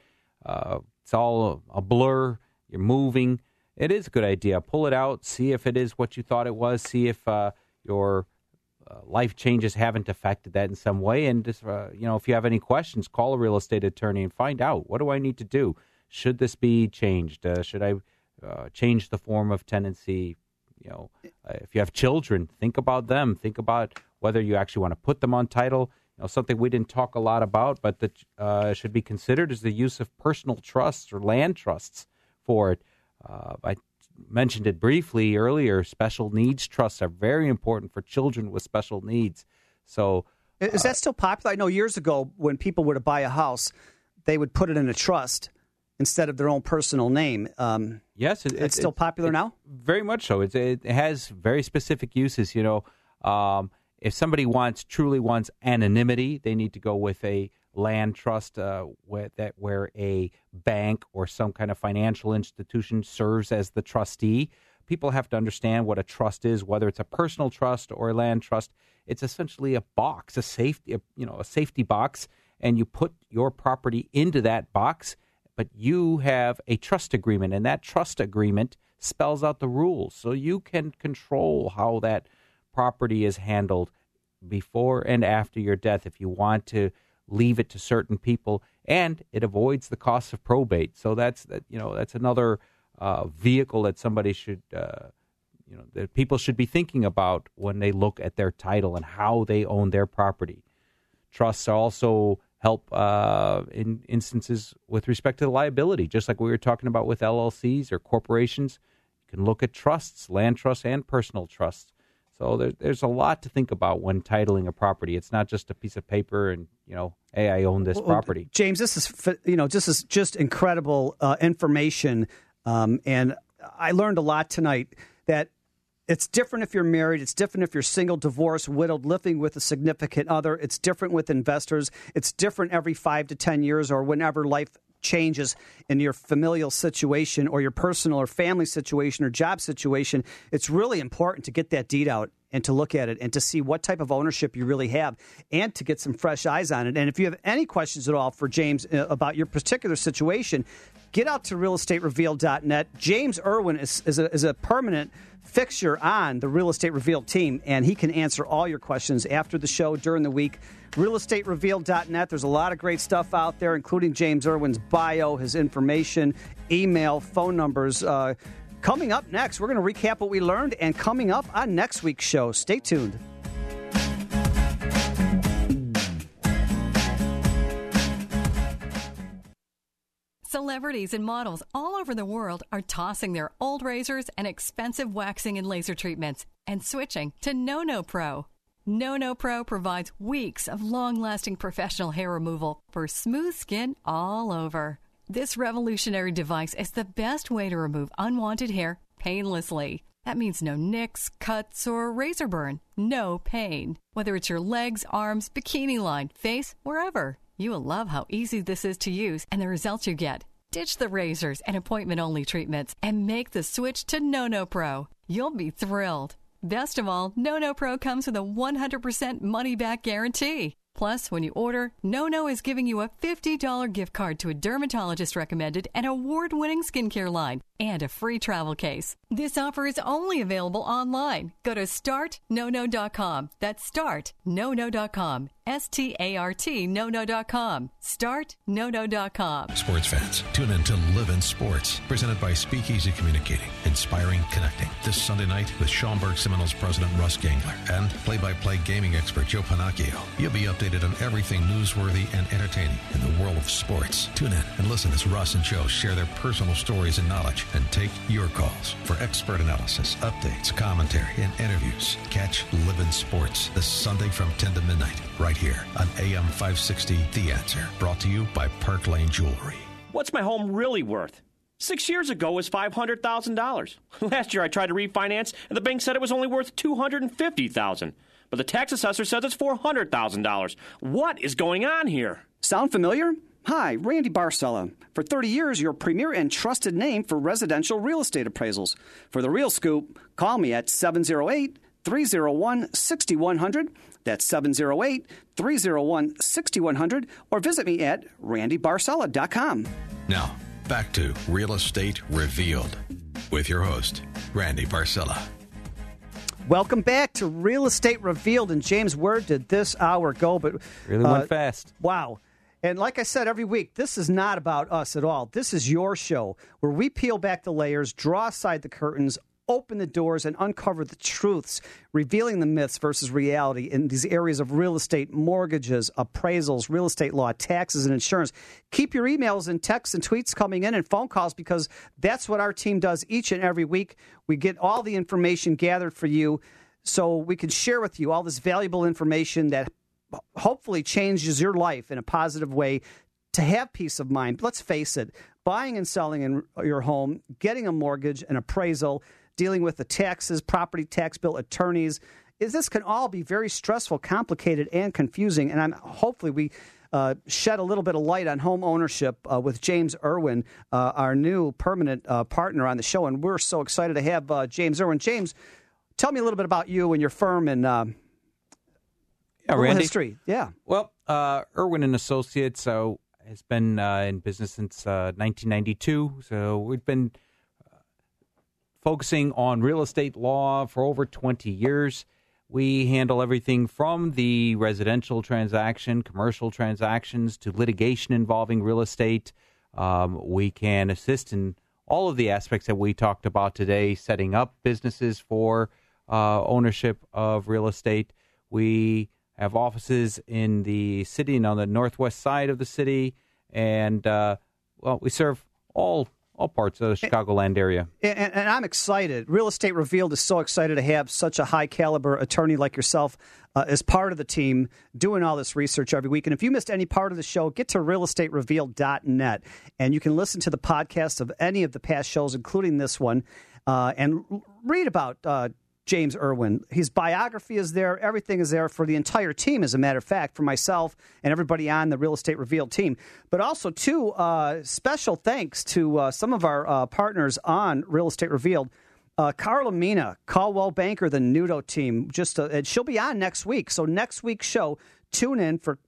uh, it's all a blur. You're moving. It is a good idea. Pull it out. See if it is what you thought it was. See if uh, your uh, life changes haven't affected that in some way. And just, uh, you know, if you have any questions, call a real estate attorney and find out what do I need to do. Should this be changed? Should I uh, change the form of tenancy. You know, uh, if you have children, think about them. Think about whether you actually want to put them on title. You know, something we didn't talk a lot about, but that uh, should be considered is the use of personal trusts or land trusts for it. Uh, I mentioned it briefly earlier. Special needs trusts are very important for children with special needs. So, is that still popular? I know years ago when people were to buy a house, they would put it in a trust instead of their own personal name. Um, yes, it, it's still popular it, now. Very much so. It, it has very specific uses. You know, um, if somebody wants truly wants anonymity, they need to go with a land trust uh, where, that where a bank or some kind of financial institution serves as the trustee. People have to understand what a trust is, whether it's a personal trust or a land trust. It's essentially a box, a safety, you know, a safety box, and you put your property into that box. But you have a trust agreement, and that trust agreement spells out the rules, so you can control how that property is handled before and after your death. If you want to leave it to certain people, and it avoids the cost of probate. So that's that. You know, that's another uh, vehicle that somebody should, uh, you know, that people should be thinking about when they look at their title and how they own their property. Trusts are also help uh, in instances with respect to the liability, just like we were talking about with LLCs or corporations. You can look at trusts, land trusts, and personal trusts. So there, there's a lot to think about when titling a property. It's not just a piece of paper and you know, hey, I own this well, property. James, this is you know, this is just incredible uh, information, um, and I learned a lot tonight that it's different if you're married. It's different if you're single, divorced, widowed, living with a significant other. It's different with investors. It's different every five to 10 years or whenever life changes in your familial situation or your personal or family situation or job situation, it's really important to get that deed out and to look at it and to see what type of ownership you really have and to get some fresh eyes on it. And if you have any questions at all for James uh, about your particular situation, get out to realestatereveal.net. James Irwin is, is, a, is a permanent fixture on the Real Estate Revealed team, and he can answer all your questions after the show during the week. RealEstateRevealed.net. There's a lot of great stuff out there, including James Irwin's bio, his information, email, phone numbers. Uh, coming up next, we're going to recap what we learned, and coming up on next week's show. Stay tuned. Celebrities and models all over the world are tossing their old razors and expensive waxing and laser treatments and switching to No No Pro. No No Pro provides weeks of long lasting professional hair removal for smooth skin all over. This revolutionary device is the best way to remove unwanted hair painlessly. That means no nicks, cuts, or razor burn. No pain. Whether it's your legs, arms, bikini line, face, wherever. You will love how easy this is to use and the results you get. Ditch the razors and appointment only treatments and make the switch to No No Pro. You'll be thrilled. Best of all, No No Pro comes with a 100% money back guarantee. Plus, when you order, NoNo is giving you a $50 gift card to a dermatologist recommended and award winning skincare line and a free travel case. This offer is only available online. Go to startnono.com. That's startnono.com. S T A R T nono.com. Startnono.com. Sports fans, tune in to Live in Sports, presented by Speakeasy Communicating, inspiring connecting. This Sunday night with Schaumburg Seminoles president Russ Gangler and play by play gaming expert Joe Panacchio. You'll be updated on everything newsworthy and entertaining in the world of sports. Tune in and listen as Russ and Joe share their personal stories and knowledge and take your calls for expert analysis, updates, commentary, and interviews. Catch Live in Sports this Sunday from 10 to midnight, right here on AM 560 The Answer. Brought to you by Park Lane Jewelry. What's my home really worth? Six years ago it was $500,000. Last year I tried to refinance, and the bank said it was only worth $250,000. But the tax assessor says it's $400,000. What is going on here? Sound familiar? Hi, Randy Barcella. For 30 years, your premier and trusted name for residential real estate appraisals. For the real scoop, call me at 708 301 6100. That's 708 301 6100. Or visit me at randybarcella.com. Now, back to Real Estate Revealed with your host, Randy Barcella. Welcome back to Real Estate Revealed. And James, where did this hour go? But really went uh, fast. Wow. And like I said every week, this is not about us at all. This is your show where we peel back the layers, draw aside the curtains, open the doors, and uncover the truths, revealing the myths versus reality in these areas of real estate, mortgages, appraisals, real estate law, taxes, and insurance. Keep your emails and texts and tweets coming in and phone calls because that's what our team does each and every week. We get all the information gathered for you so we can share with you all this valuable information that hopefully changes your life in a positive way to have peace of mind. Let's face it, buying and selling in your home, getting a mortgage, an appraisal, dealing with the taxes, property tax bill, attorneys, is this can all be very stressful, complicated, and confusing. And I'm hopefully we uh, shed a little bit of light on home ownership uh, with James Irwin, uh, our new permanent uh, partner on the show, and we're so excited to have uh, James Irwin. James, tell me a little bit about you and your firm and uh, Yeah, little Randy. history. Yeah. Well, uh, Irwin and Associates uh, has been uh, in business since uh, 1992. So we've been uh, focusing on real estate law for over 20 years. We handle everything from the residential transaction, commercial transactions, to litigation involving real estate. Um, we can assist in all of the aspects that we talked about today, setting up businesses for uh, ownership of real estate. We have offices in the city and on the northwest side of the city, and uh, well, we serve all all parts of the Chicagoland area. And, and I'm excited. Real Estate Revealed is so excited to have such a high caliber attorney like yourself uh, as part of the team doing all this research every week. And if you missed any part of the show, get to realestaterevealed.net and you can listen to the podcast of any of the past shows, including this one, uh, and read about. Uh, James Irwin. His biography is there. Everything is there for the entire team, as a matter of fact, for myself and everybody on the Real Estate Revealed team. But also, too, uh, special thanks to uh, some of our uh, partners on Real Estate Revealed. Uh, Carla Mina, Coldwell Banker, the Nudo team. Just uh, and she'll be on next week. So next week's show, tune in for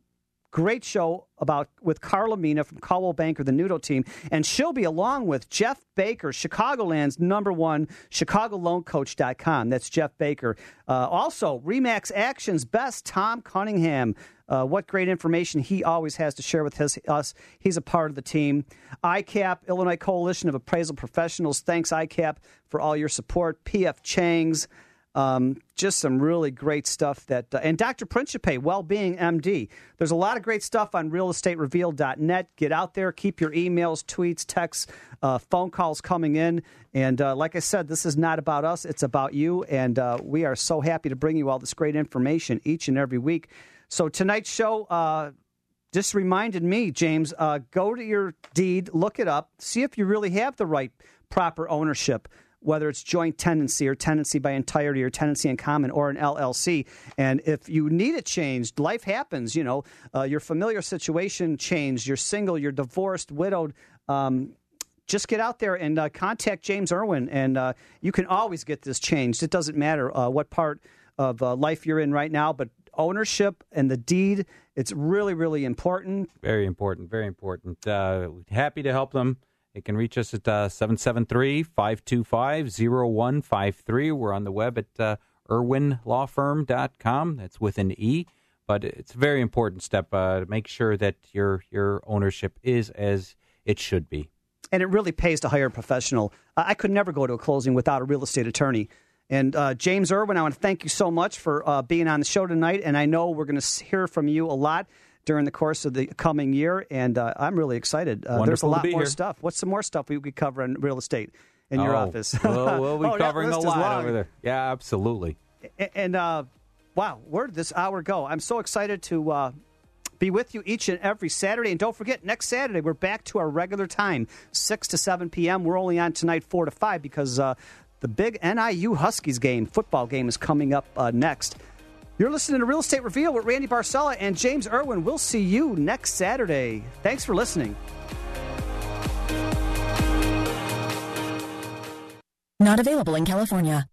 great show about with Carla Mina from Coldwell Banker, the Nudo team, and she'll be along with Jeff Baker, Chicagoland's number one, ChicagoLoanCoach.com. That's Jeff Baker. Uh, also, Remax Action's best, Tom Cunningham. Uh, what great information he always has to share with his, us. He's a part of the team. ICAP, Illinois Coalition of Appraisal Professionals. Thanks, ICAP, for all your support. PF Chang's. Um, just some really great stuff that, uh, and Dr. Principe, Wellbeing MD. There's a lot of great stuff on realestaterevealed.net. Get out there, keep your emails, tweets, texts, uh, phone calls coming in. And uh, like I said, this is not about us, it's about you. And uh, we are so happy to bring you all this great information each and every week. So tonight's show, uh, just reminded me, James, uh, go to your deed, look it up, see if you really have the right proper ownership whether it's joint tenancy or tenancy by entirety or tenancy in common or an LLC. And if you need it changed, life happens. You know, uh, your familiar situation changed. You're single. You're divorced, widowed. Um, just get out there and uh, contact James Irwin, and uh, you can always get this changed. It doesn't matter uh, what part of uh, life you're in right now, but ownership and the deed, it's really, really important. Very important, very important. Uh, happy to help them. You can reach us at uh, 773 525 0153. We're on the web at uh, irwinlawfirm.com. That's with an E. But it's a very important step uh, to make sure that your your ownership is as it should be. and it really pays to hire a professional. I could never go to a closing without a real estate attorney. And uh, James Irwin, I want to thank you so much for uh, being on the show tonight. And I know we're going to hear from you a lot during the course of the coming year. And uh, I'm really excited. Uh, there's a lot more here. stuff. What's some more stuff we could cover in real estate in your Oh, office? We'll, we'll be Oh, covering a lot over there. Yeah, absolutely. And uh, wow, where did this hour go? I'm so excited to uh, be with you each and every Saturday. And don't forget, next Saturday, we're back to our regular time, 6 to 7 p.m. We're only on tonight 4 to 5 because uh, the big NIU Huskies game, football game, is coming up uh, next. You're listening to Real Estate Reveal with Randy Barcella and James Irwin. We'll see you next Saturday. Thanks for listening. Not available in California.